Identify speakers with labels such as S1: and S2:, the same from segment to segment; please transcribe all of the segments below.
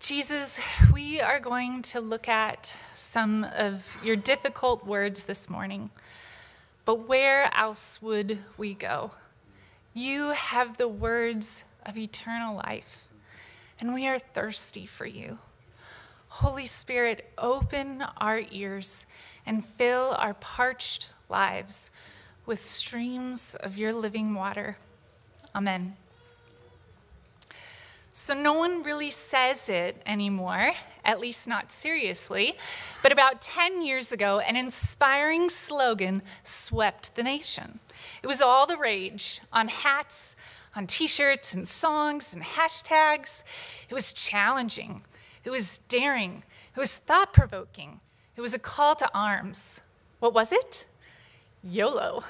S1: Jesus, we are going to look at some of your difficult words this morning. But where else would we go? You have the words of eternal life, and we are thirsty for you. Holy Spirit, open our ears and fill our parched lives with streams of your living water. Amen. So, no one really says it anymore, at least not seriously. But about 10 years ago, an inspiring slogan swept the nation. It was all the rage on hats, on t shirts, and songs, and hashtags. It was challenging, it was daring, it was thought provoking, it was a call to arms. What was it? YOLO.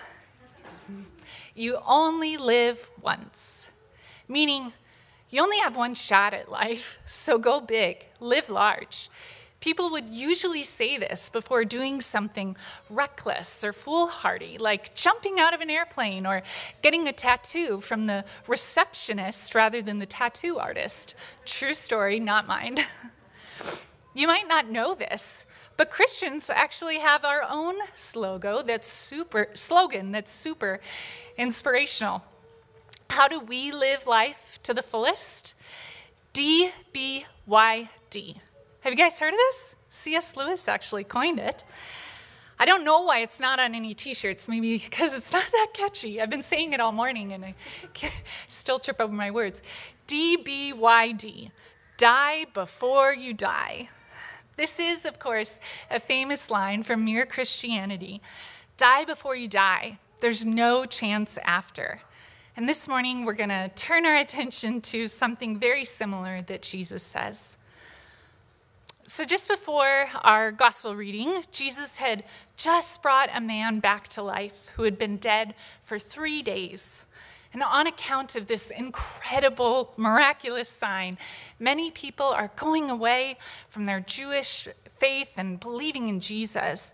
S1: You only live once, meaning you only have one shot at life, so go big, live large. People would usually say this before doing something reckless or foolhardy, like jumping out of an airplane or getting a tattoo from the receptionist rather than the tattoo artist. True story, not mine. you might not know this, but Christians actually have our own slogan that's super slogan that's super inspirational. How do we live life to the fullest? DBYD. Have you guys heard of this? C.S. Lewis actually coined it. I don't know why it's not on any t shirts, maybe because it's not that catchy. I've been saying it all morning and I still trip over my words. DBYD, die before you die. This is, of course, a famous line from Mere Christianity die before you die. There's no chance after. And this morning, we're going to turn our attention to something very similar that Jesus says. So, just before our gospel reading, Jesus had just brought a man back to life who had been dead for three days. And on account of this incredible, miraculous sign, many people are going away from their Jewish faith and believing in Jesus.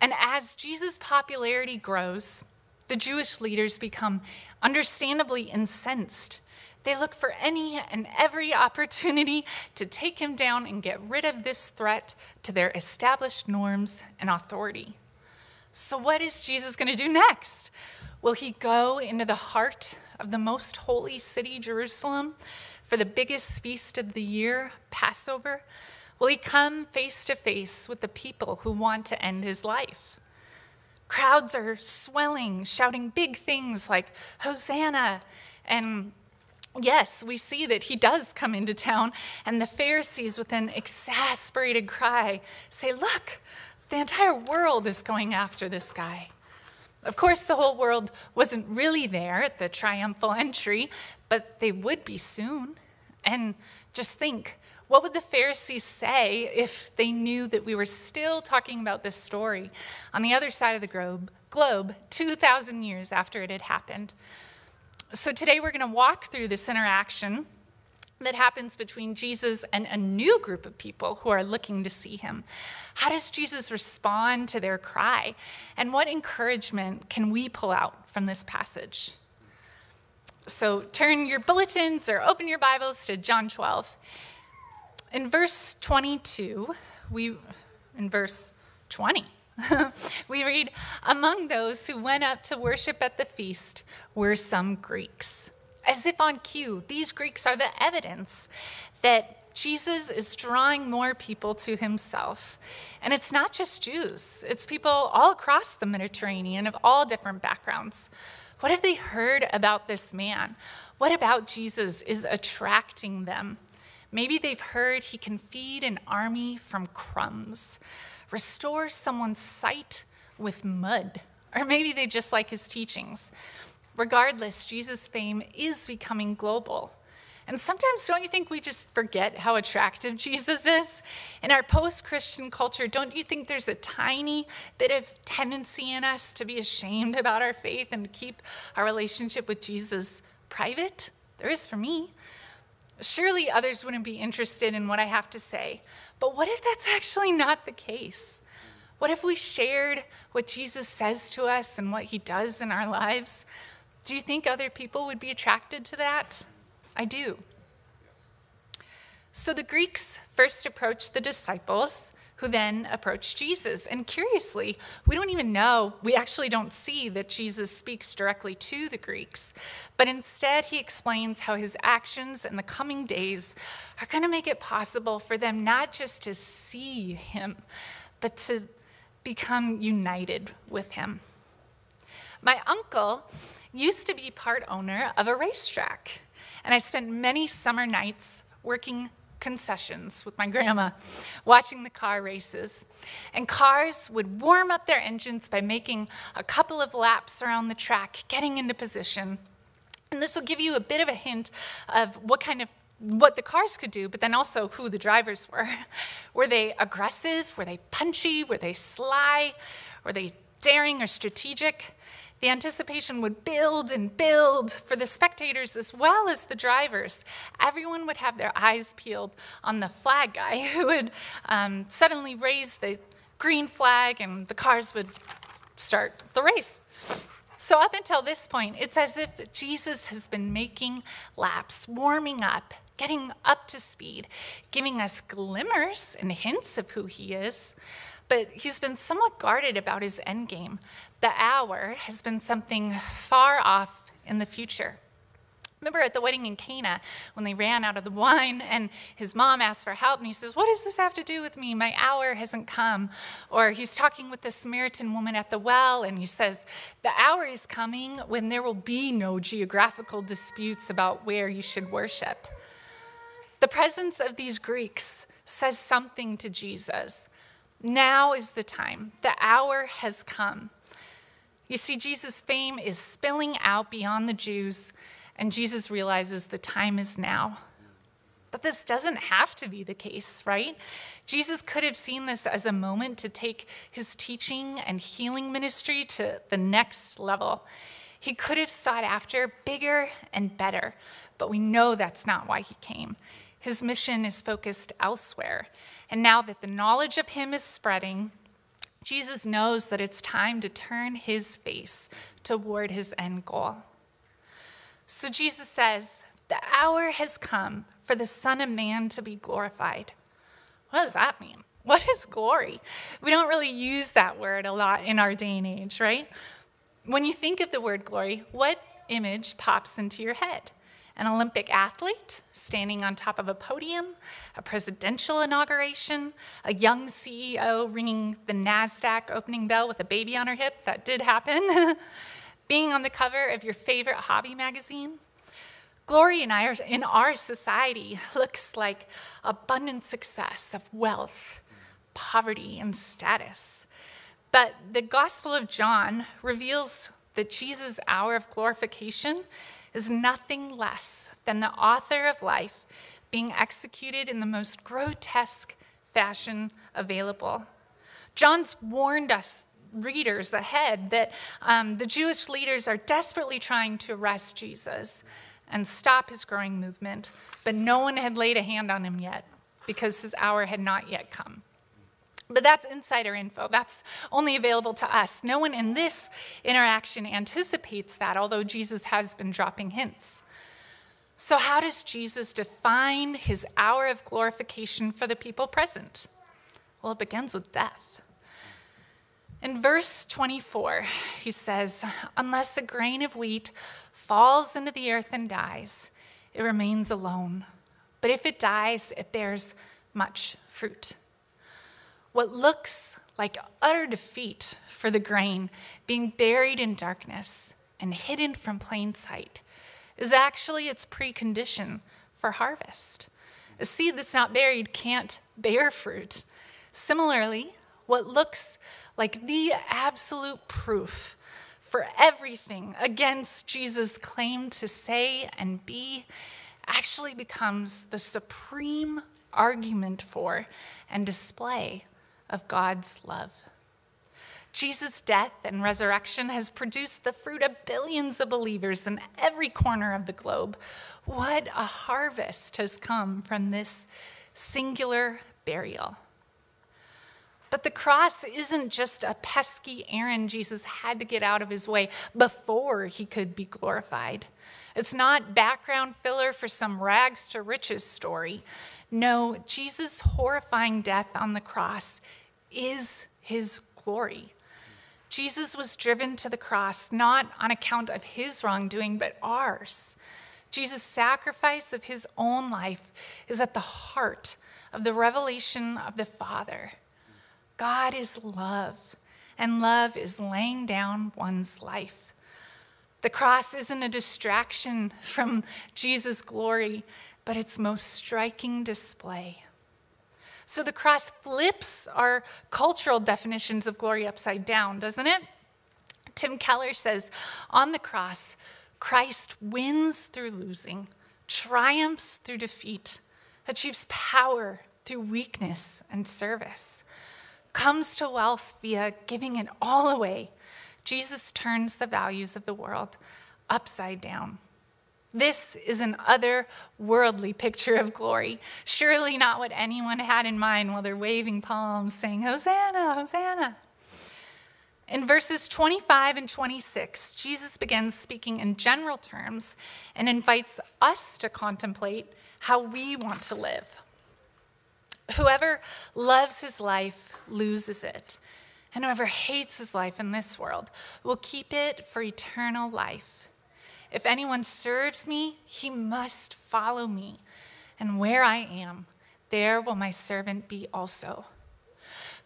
S1: And as Jesus' popularity grows, the Jewish leaders become understandably incensed. They look for any and every opportunity to take him down and get rid of this threat to their established norms and authority. So, what is Jesus going to do next? Will he go into the heart of the most holy city, Jerusalem, for the biggest feast of the year, Passover? Will he come face to face with the people who want to end his life? Crowds are swelling, shouting big things like, Hosanna! And yes, we see that he does come into town, and the Pharisees, with an exasperated cry, say, Look, the entire world is going after this guy. Of course, the whole world wasn't really there at the triumphal entry, but they would be soon. And just think what would the Pharisees say if they knew that we were still talking about this story on the other side of the globe, globe 2,000 years after it had happened? So today we're going to walk through this interaction that happens between Jesus and a new group of people who are looking to see him. How does Jesus respond to their cry? And what encouragement can we pull out from this passage? So turn your bulletins or open your Bibles to John 12. In verse 22, we, in verse 20, we read, Among those who went up to worship at the feast were some Greeks. As if on cue, these Greeks are the evidence that Jesus is drawing more people to himself. And it's not just Jews, it's people all across the Mediterranean of all different backgrounds. What have they heard about this man? What about Jesus is attracting them? Maybe they've heard he can feed an army from crumbs, restore someone's sight with mud, or maybe they just like his teachings. Regardless, Jesus' fame is becoming global. And sometimes, don't you think we just forget how attractive Jesus is? In our post Christian culture, don't you think there's a tiny bit of tendency in us to be ashamed about our faith and keep our relationship with Jesus private? There is for me. Surely others wouldn't be interested in what I have to say. But what if that's actually not the case? What if we shared what Jesus says to us and what he does in our lives? Do you think other people would be attracted to that? I do. So the Greeks first approached the disciples, who then approached Jesus. And curiously, we don't even know, we actually don't see that Jesus speaks directly to the Greeks, but instead he explains how his actions in the coming days are going to make it possible for them not just to see him, but to become united with him. My uncle used to be part owner of a racetrack, and I spent many summer nights working concessions with my grandma, watching the car races. And cars would warm up their engines by making a couple of laps around the track, getting into position. And this will give you a bit of a hint of what kind of what the cars could do, but then also who the drivers were. were they aggressive? Were they punchy? Were they sly? Were they daring or strategic? The anticipation would build and build for the spectators as well as the drivers. Everyone would have their eyes peeled on the flag guy who would um, suddenly raise the green flag and the cars would start the race. So, up until this point, it's as if Jesus has been making laps, warming up, getting up to speed, giving us glimmers and hints of who he is. But he's been somewhat guarded about his endgame. The hour has been something far off in the future. Remember at the wedding in Cana when they ran out of the wine and his mom asked for help and he says, What does this have to do with me? My hour hasn't come. Or he's talking with the Samaritan woman at the well and he says, The hour is coming when there will be no geographical disputes about where you should worship. The presence of these Greeks says something to Jesus. Now is the time. The hour has come. You see, Jesus' fame is spilling out beyond the Jews, and Jesus realizes the time is now. But this doesn't have to be the case, right? Jesus could have seen this as a moment to take his teaching and healing ministry to the next level. He could have sought after bigger and better, but we know that's not why he came. His mission is focused elsewhere. And now that the knowledge of him is spreading, Jesus knows that it's time to turn his face toward his end goal. So Jesus says, The hour has come for the Son of Man to be glorified. What does that mean? What is glory? We don't really use that word a lot in our day and age, right? When you think of the word glory, what image pops into your head? An Olympic athlete standing on top of a podium, a presidential inauguration, a young CEO ringing the NASDAQ opening bell with a baby on her hip. That did happen. Being on the cover of your favorite hobby magazine. Glory in our, in our society looks like abundant success of wealth, poverty, and status. But the Gospel of John reveals that Jesus' hour of glorification is nothing less than the author of life being executed in the most grotesque fashion available. John's warned us readers ahead that um, the Jewish leaders are desperately trying to arrest Jesus and stop his growing movement, but no one had laid a hand on him yet because his hour had not yet come. But that's insider info. That's only available to us. No one in this interaction anticipates that, although Jesus has been dropping hints. So, how does Jesus define his hour of glorification for the people present? Well, it begins with death. In verse 24, he says, Unless a grain of wheat falls into the earth and dies, it remains alone. But if it dies, it bears much fruit. What looks like utter defeat for the grain being buried in darkness and hidden from plain sight is actually its precondition for harvest. A seed that's not buried can't bear fruit. Similarly, what looks like the absolute proof for everything against Jesus' claim to say and be actually becomes the supreme argument for and display of God's love. Jesus' death and resurrection has produced the fruit of billions of believers in every corner of the globe. What a harvest has come from this singular burial. But the cross isn't just a pesky errand Jesus had to get out of his way before he could be glorified. It's not background filler for some rags to riches story. No, Jesus' horrifying death on the cross is his glory. Jesus was driven to the cross not on account of his wrongdoing, but ours. Jesus' sacrifice of his own life is at the heart of the revelation of the Father. God is love, and love is laying down one's life. The cross isn't a distraction from Jesus' glory, but its most striking display. So the cross flips our cultural definitions of glory upside down, doesn't it? Tim Keller says on the cross, Christ wins through losing, triumphs through defeat, achieves power through weakness and service, comes to wealth via giving it all away. Jesus turns the values of the world upside down. This is an otherworldly picture of glory. Surely not what anyone had in mind while they're waving palms, saying, Hosanna, Hosanna. In verses 25 and 26, Jesus begins speaking in general terms and invites us to contemplate how we want to live. Whoever loves his life loses it, and whoever hates his life in this world will keep it for eternal life. If anyone serves me, he must follow me. And where I am, there will my servant be also.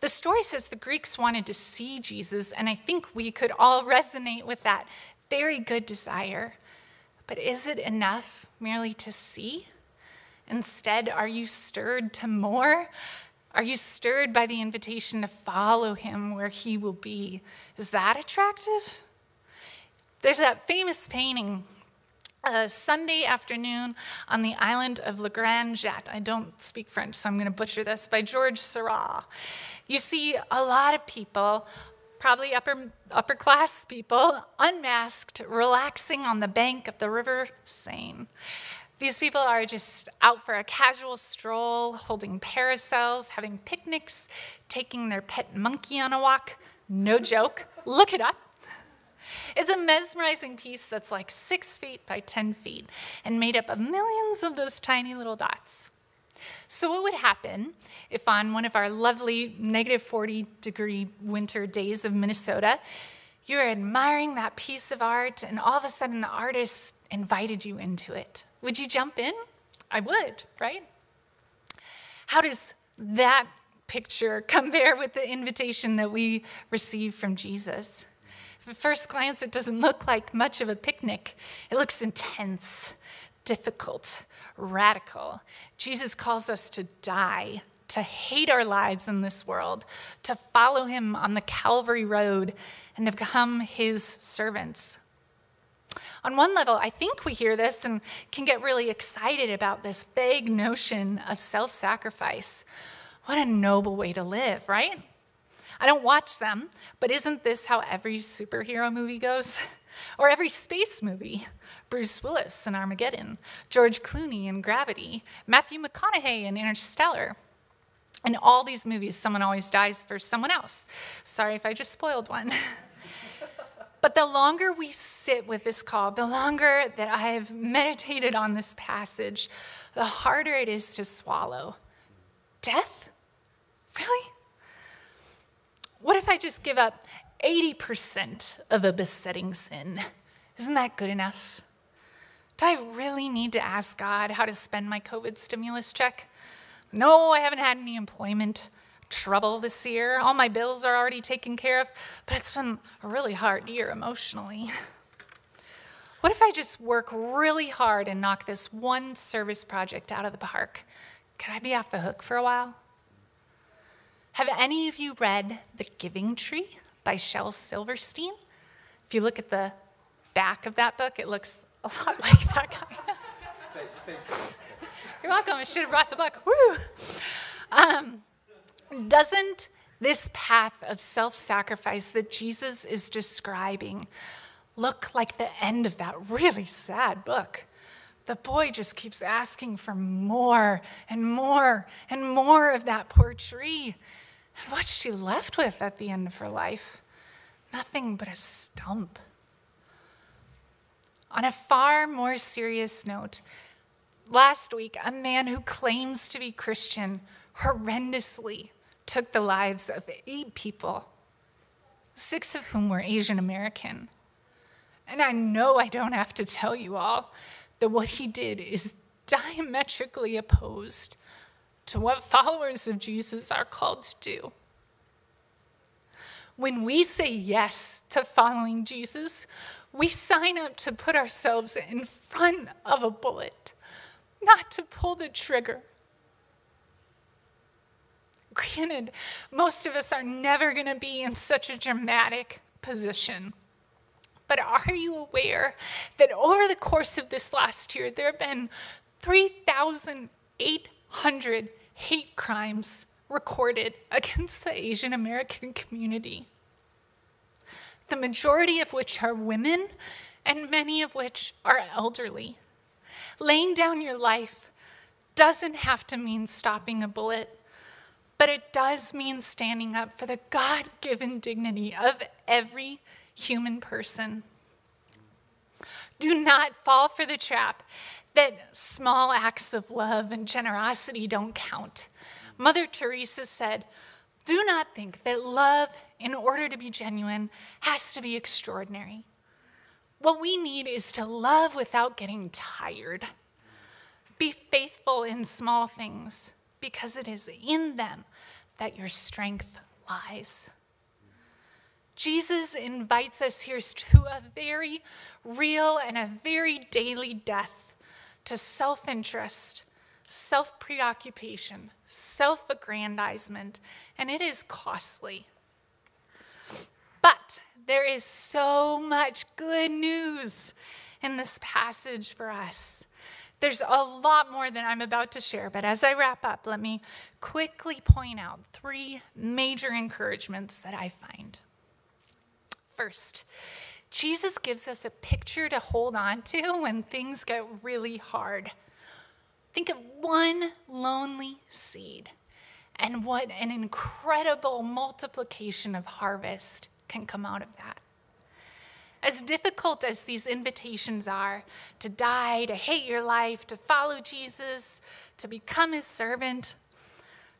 S1: The story says the Greeks wanted to see Jesus, and I think we could all resonate with that very good desire. But is it enough merely to see? Instead, are you stirred to more? Are you stirred by the invitation to follow him where he will be? Is that attractive? There's that famous painting, a Sunday afternoon on the island of La Grande Jatte. I don't speak French, so I'm going to butcher this, by Georges Seurat. You see a lot of people, probably upper, upper class people, unmasked, relaxing on the bank of the River Seine. These people are just out for a casual stroll, holding parasols, having picnics, taking their pet monkey on a walk. No joke. Look it up. It's a mesmerizing piece that's like six feet by 10 feet and made up of millions of those tiny little dots. So, what would happen if on one of our lovely negative 40 degree winter days of Minnesota, you were admiring that piece of art and all of a sudden the artist invited you into it? Would you jump in? I would, right? How does that picture compare with the invitation that we receive from Jesus? At first glance, it doesn't look like much of a picnic. It looks intense, difficult, radical. Jesus calls us to die, to hate our lives in this world, to follow him on the Calvary Road, and to become his servants. On one level, I think we hear this and can get really excited about this vague notion of self sacrifice. What a noble way to live, right? I don't watch them, but isn't this how every superhero movie goes? or every space movie? Bruce Willis in Armageddon, George Clooney in Gravity, Matthew McConaughey in Interstellar. In all these movies, someone always dies for someone else. Sorry if I just spoiled one. but the longer we sit with this call, the longer that I've meditated on this passage, the harder it is to swallow. Death? Really? What if I just give up 80% of a besetting sin? Isn't that good enough? Do I really need to ask God how to spend my COVID stimulus check? No, I haven't had any employment trouble this year. All my bills are already taken care of, but it's been a really hard year emotionally. What if I just work really hard and knock this one service project out of the park? Could I be off the hook for a while? Have any of you read The Giving Tree by Shel Silverstein? If you look at the back of that book, it looks a lot like that guy. You're welcome. I should have brought the book. Woo! Um, doesn't this path of self sacrifice that Jesus is describing look like the end of that really sad book? The boy just keeps asking for more and more and more of that poor tree. And what's she left with at the end of her life? Nothing but a stump. On a far more serious note, last week, a man who claims to be Christian horrendously took the lives of eight people, six of whom were Asian American. And I know I don't have to tell you all that what he did is diametrically opposed to what followers of Jesus are called to do. When we say yes to following Jesus, we sign up to put ourselves in front of a bullet, not to pull the trigger. Granted, most of us are never going to be in such a dramatic position. But are you aware that over the course of this last year, there have been 3,800 hate crimes recorded against the Asian American community? The majority of which are women, and many of which are elderly. Laying down your life doesn't have to mean stopping a bullet but it does mean standing up for the God given dignity of every human person. Do not fall for the trap that small acts of love and generosity don't count. Mother Teresa said, Do not think that love, in order to be genuine, has to be extraordinary. What we need is to love without getting tired. Be faithful in small things because it is in them that your strength lies. Jesus invites us here to a very real and a very daily death to self interest, self preoccupation, self aggrandizement, and it is costly. But there is so much good news in this passage for us. There's a lot more than I'm about to share, but as I wrap up, let me quickly point out three major encouragements that I find. First, Jesus gives us a picture to hold on to when things get really hard. Think of one lonely seed and what an incredible multiplication of harvest can come out of that. As difficult as these invitations are to die, to hate your life, to follow Jesus, to become his servant,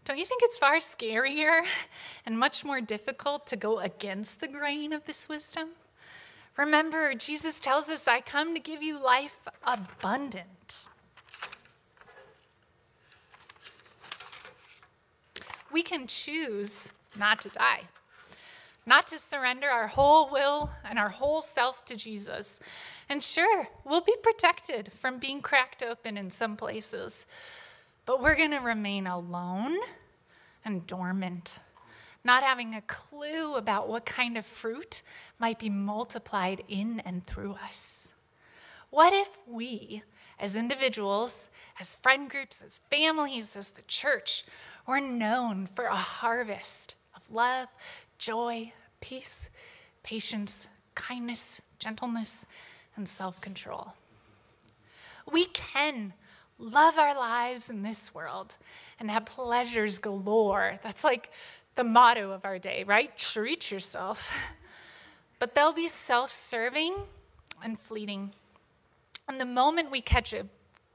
S1: don't you think it's far scarier and much more difficult to go against the grain of this wisdom? Remember, Jesus tells us, I come to give you life abundant. We can choose not to die not to surrender our whole will and our whole self to Jesus. And sure, we'll be protected from being cracked open in some places, but we're going to remain alone and dormant, not having a clue about what kind of fruit might be multiplied in and through us. What if we, as individuals, as friend groups, as families, as the church, were known for a harvest of love, joy, peace, patience, kindness, gentleness, and self control. We can love our lives in this world and have pleasures galore. That's like the motto of our day, right? Treat yourself. But they'll be self serving and fleeting. And the moment we catch a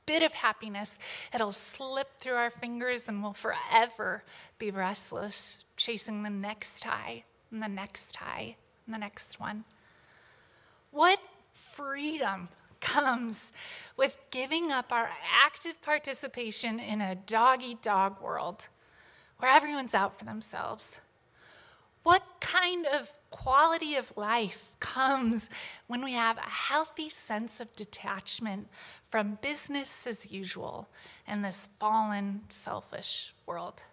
S1: bit of happiness, it'll slip through our fingers and we'll forever be restless, chasing the next high and the next high and the next one. What freedom comes with giving up our active participation in a dog eat dog world where everyone's out for themselves? What kind of quality of life comes when we have a healthy sense of detachment from business as usual in this fallen, selfish world?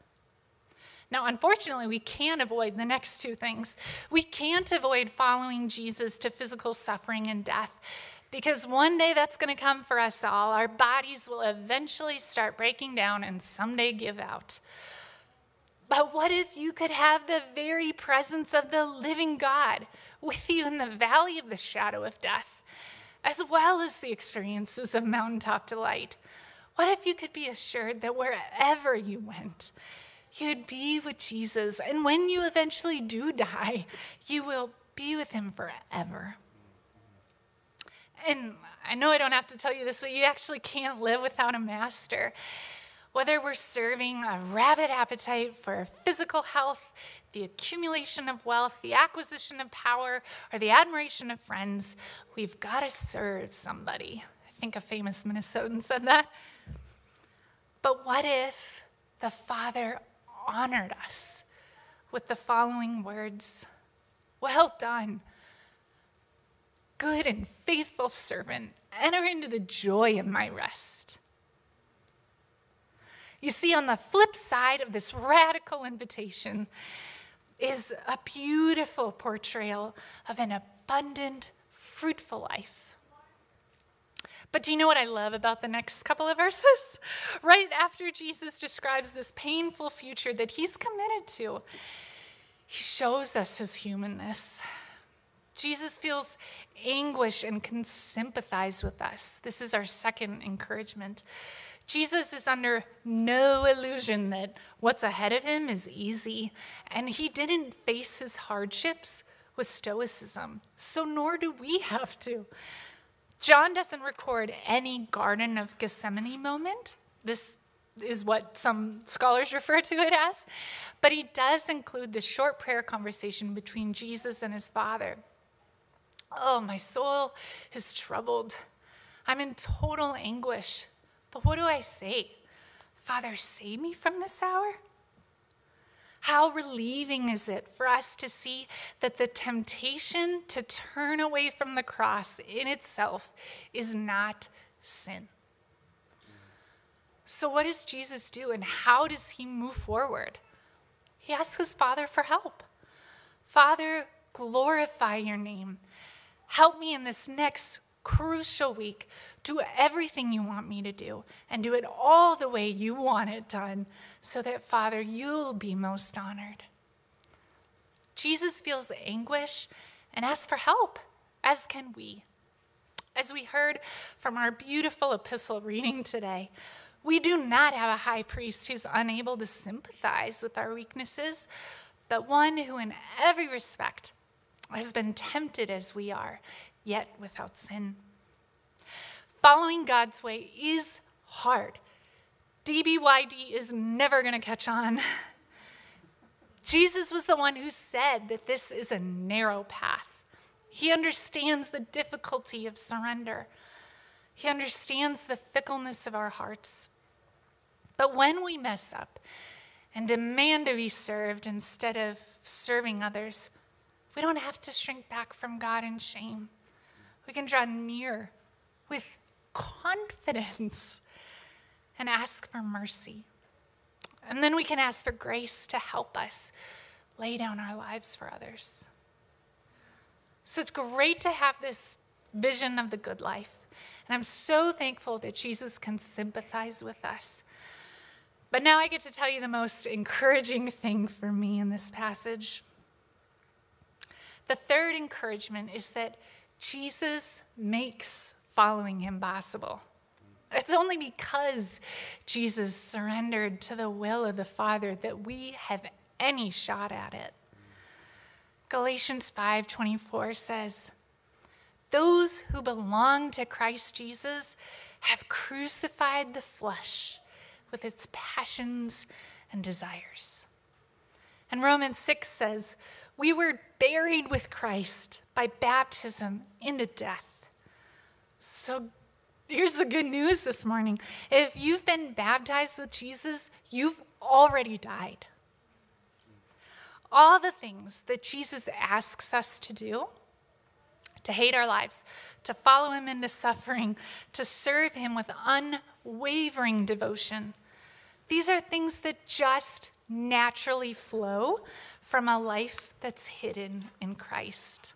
S1: Now, unfortunately, we can't avoid the next two things. We can't avoid following Jesus to physical suffering and death because one day that's going to come for us all. Our bodies will eventually start breaking down and someday give out. But what if you could have the very presence of the living God with you in the valley of the shadow of death, as well as the experiences of mountaintop delight? What if you could be assured that wherever you went, you'd be with Jesus. And when you eventually do die, you will be with him forever. And I know I don't have to tell you this, but you actually can't live without a master. Whether we're serving a rabid appetite for physical health, the accumulation of wealth, the acquisition of power, or the admiration of friends, we've got to serve somebody. I think a famous Minnesotan said that. But what if the Father honored us with the following words Well done, good and faithful servant. Enter into the joy of my rest. You see, on the flip side of this radical invitation is a beautiful portrayal of an abundant, fruitful life. But do you know what I love about the next couple of verses? Right after Jesus describes this painful future that he's committed to, he shows us his humanness. Jesus feels anguish and can sympathize with us. This is our second encouragement. Jesus is under no illusion that what's ahead of him is easy, and he didn't face his hardships with stoicism, so nor do we have to. John doesn't record any Garden of Gethsemane moment. This is what some scholars refer to it as, but he does include the short prayer conversation between Jesus and his Father. Oh, my soul is troubled. I'm in total anguish. But what do I say? Father, save me from this hour? How relieving is it for us to see that the temptation to turn away from the cross in itself is not sin? So, what does Jesus do and how does he move forward? He asks his Father for help. Father, glorify your name. Help me in this next crucial week. Do everything you want me to do and do it all the way you want it done so that, Father, you'll be most honored. Jesus feels anguish and asks for help, as can we. As we heard from our beautiful epistle reading today, we do not have a high priest who's unable to sympathize with our weaknesses, but one who, in every respect, has been tempted as we are, yet without sin. Following God's way is hard. DBYD is never going to catch on. Jesus was the one who said that this is a narrow path. He understands the difficulty of surrender. He understands the fickleness of our hearts. But when we mess up and demand to be served instead of serving others, we don't have to shrink back from God in shame. We can draw near with confidence and ask for mercy. And then we can ask for grace to help us lay down our lives for others. So it's great to have this vision of the good life. And I'm so thankful that Jesus can sympathize with us. But now I get to tell you the most encouraging thing for me in this passage. The third encouragement is that Jesus makes following him possible. It's only because Jesus surrendered to the will of the Father that we have any shot at it. Galatians 5:24 says, "Those who belong to Christ Jesus have crucified the flesh with its passions and desires." And Romans 6 says, "We were buried with Christ by baptism into death." So here's the good news this morning. If you've been baptized with Jesus, you've already died. All the things that Jesus asks us to do, to hate our lives, to follow him into suffering, to serve him with unwavering devotion, these are things that just naturally flow from a life that's hidden in Christ.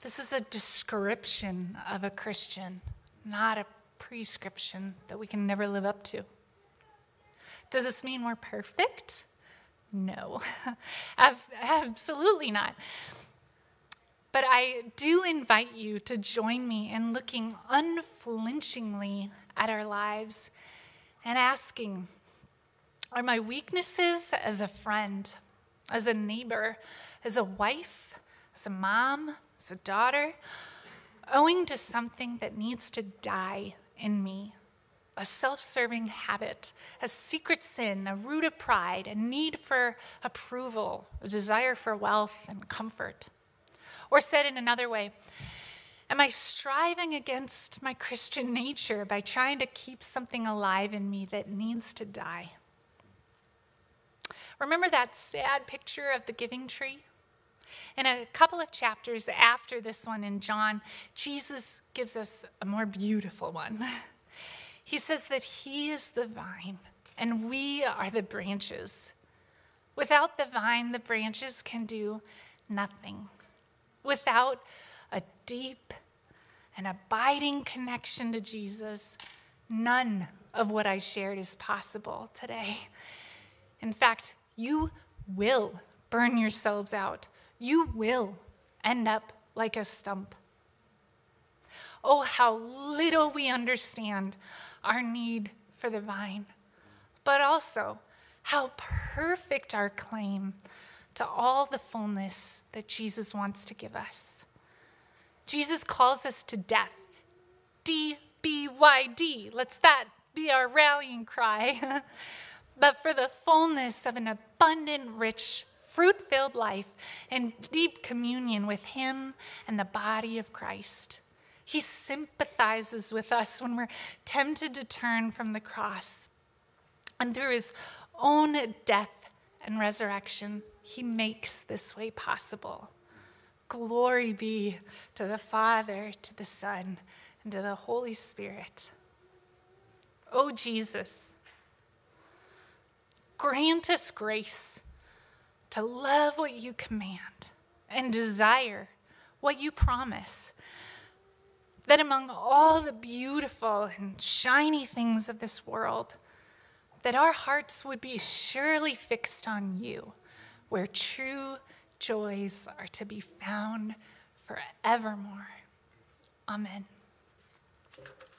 S1: This is a description of a Christian, not a prescription that we can never live up to. Does this mean we're perfect? No, absolutely not. But I do invite you to join me in looking unflinchingly at our lives and asking Are my weaknesses as a friend, as a neighbor, as a wife, as a mom, as a daughter? owing to something that needs to die in me a self serving habit, a secret sin, a root of pride, a need for approval, a desire for wealth and comfort. Or said in another way, am I striving against my Christian nature by trying to keep something alive in me that needs to die? Remember that sad picture of the giving tree? In a couple of chapters after this one in John, Jesus gives us a more beautiful one. He says that He is the vine and we are the branches. Without the vine, the branches can do nothing. Without a deep and abiding connection to Jesus, none of what I shared is possible today. In fact, you will burn yourselves out. You will end up like a stump. Oh, how little we understand our need for the vine, but also how perfect our claim to all the fullness that Jesus wants to give us. Jesus calls us to death. D B Y D. Let's that be our rallying cry. but for the fullness of an abundant, rich, fruit filled life and deep communion with Him and the body of Christ. He sympathizes with us when we're tempted to turn from the cross. And through his own death and resurrection, he makes this way possible. Glory be to the Father, to the Son, and to the Holy Spirit. Oh, Jesus, grant us grace to love what you command and desire what you promise that among all the beautiful and shiny things of this world, that our hearts would be surely fixed on you, where true joys are to be found forevermore. Amen.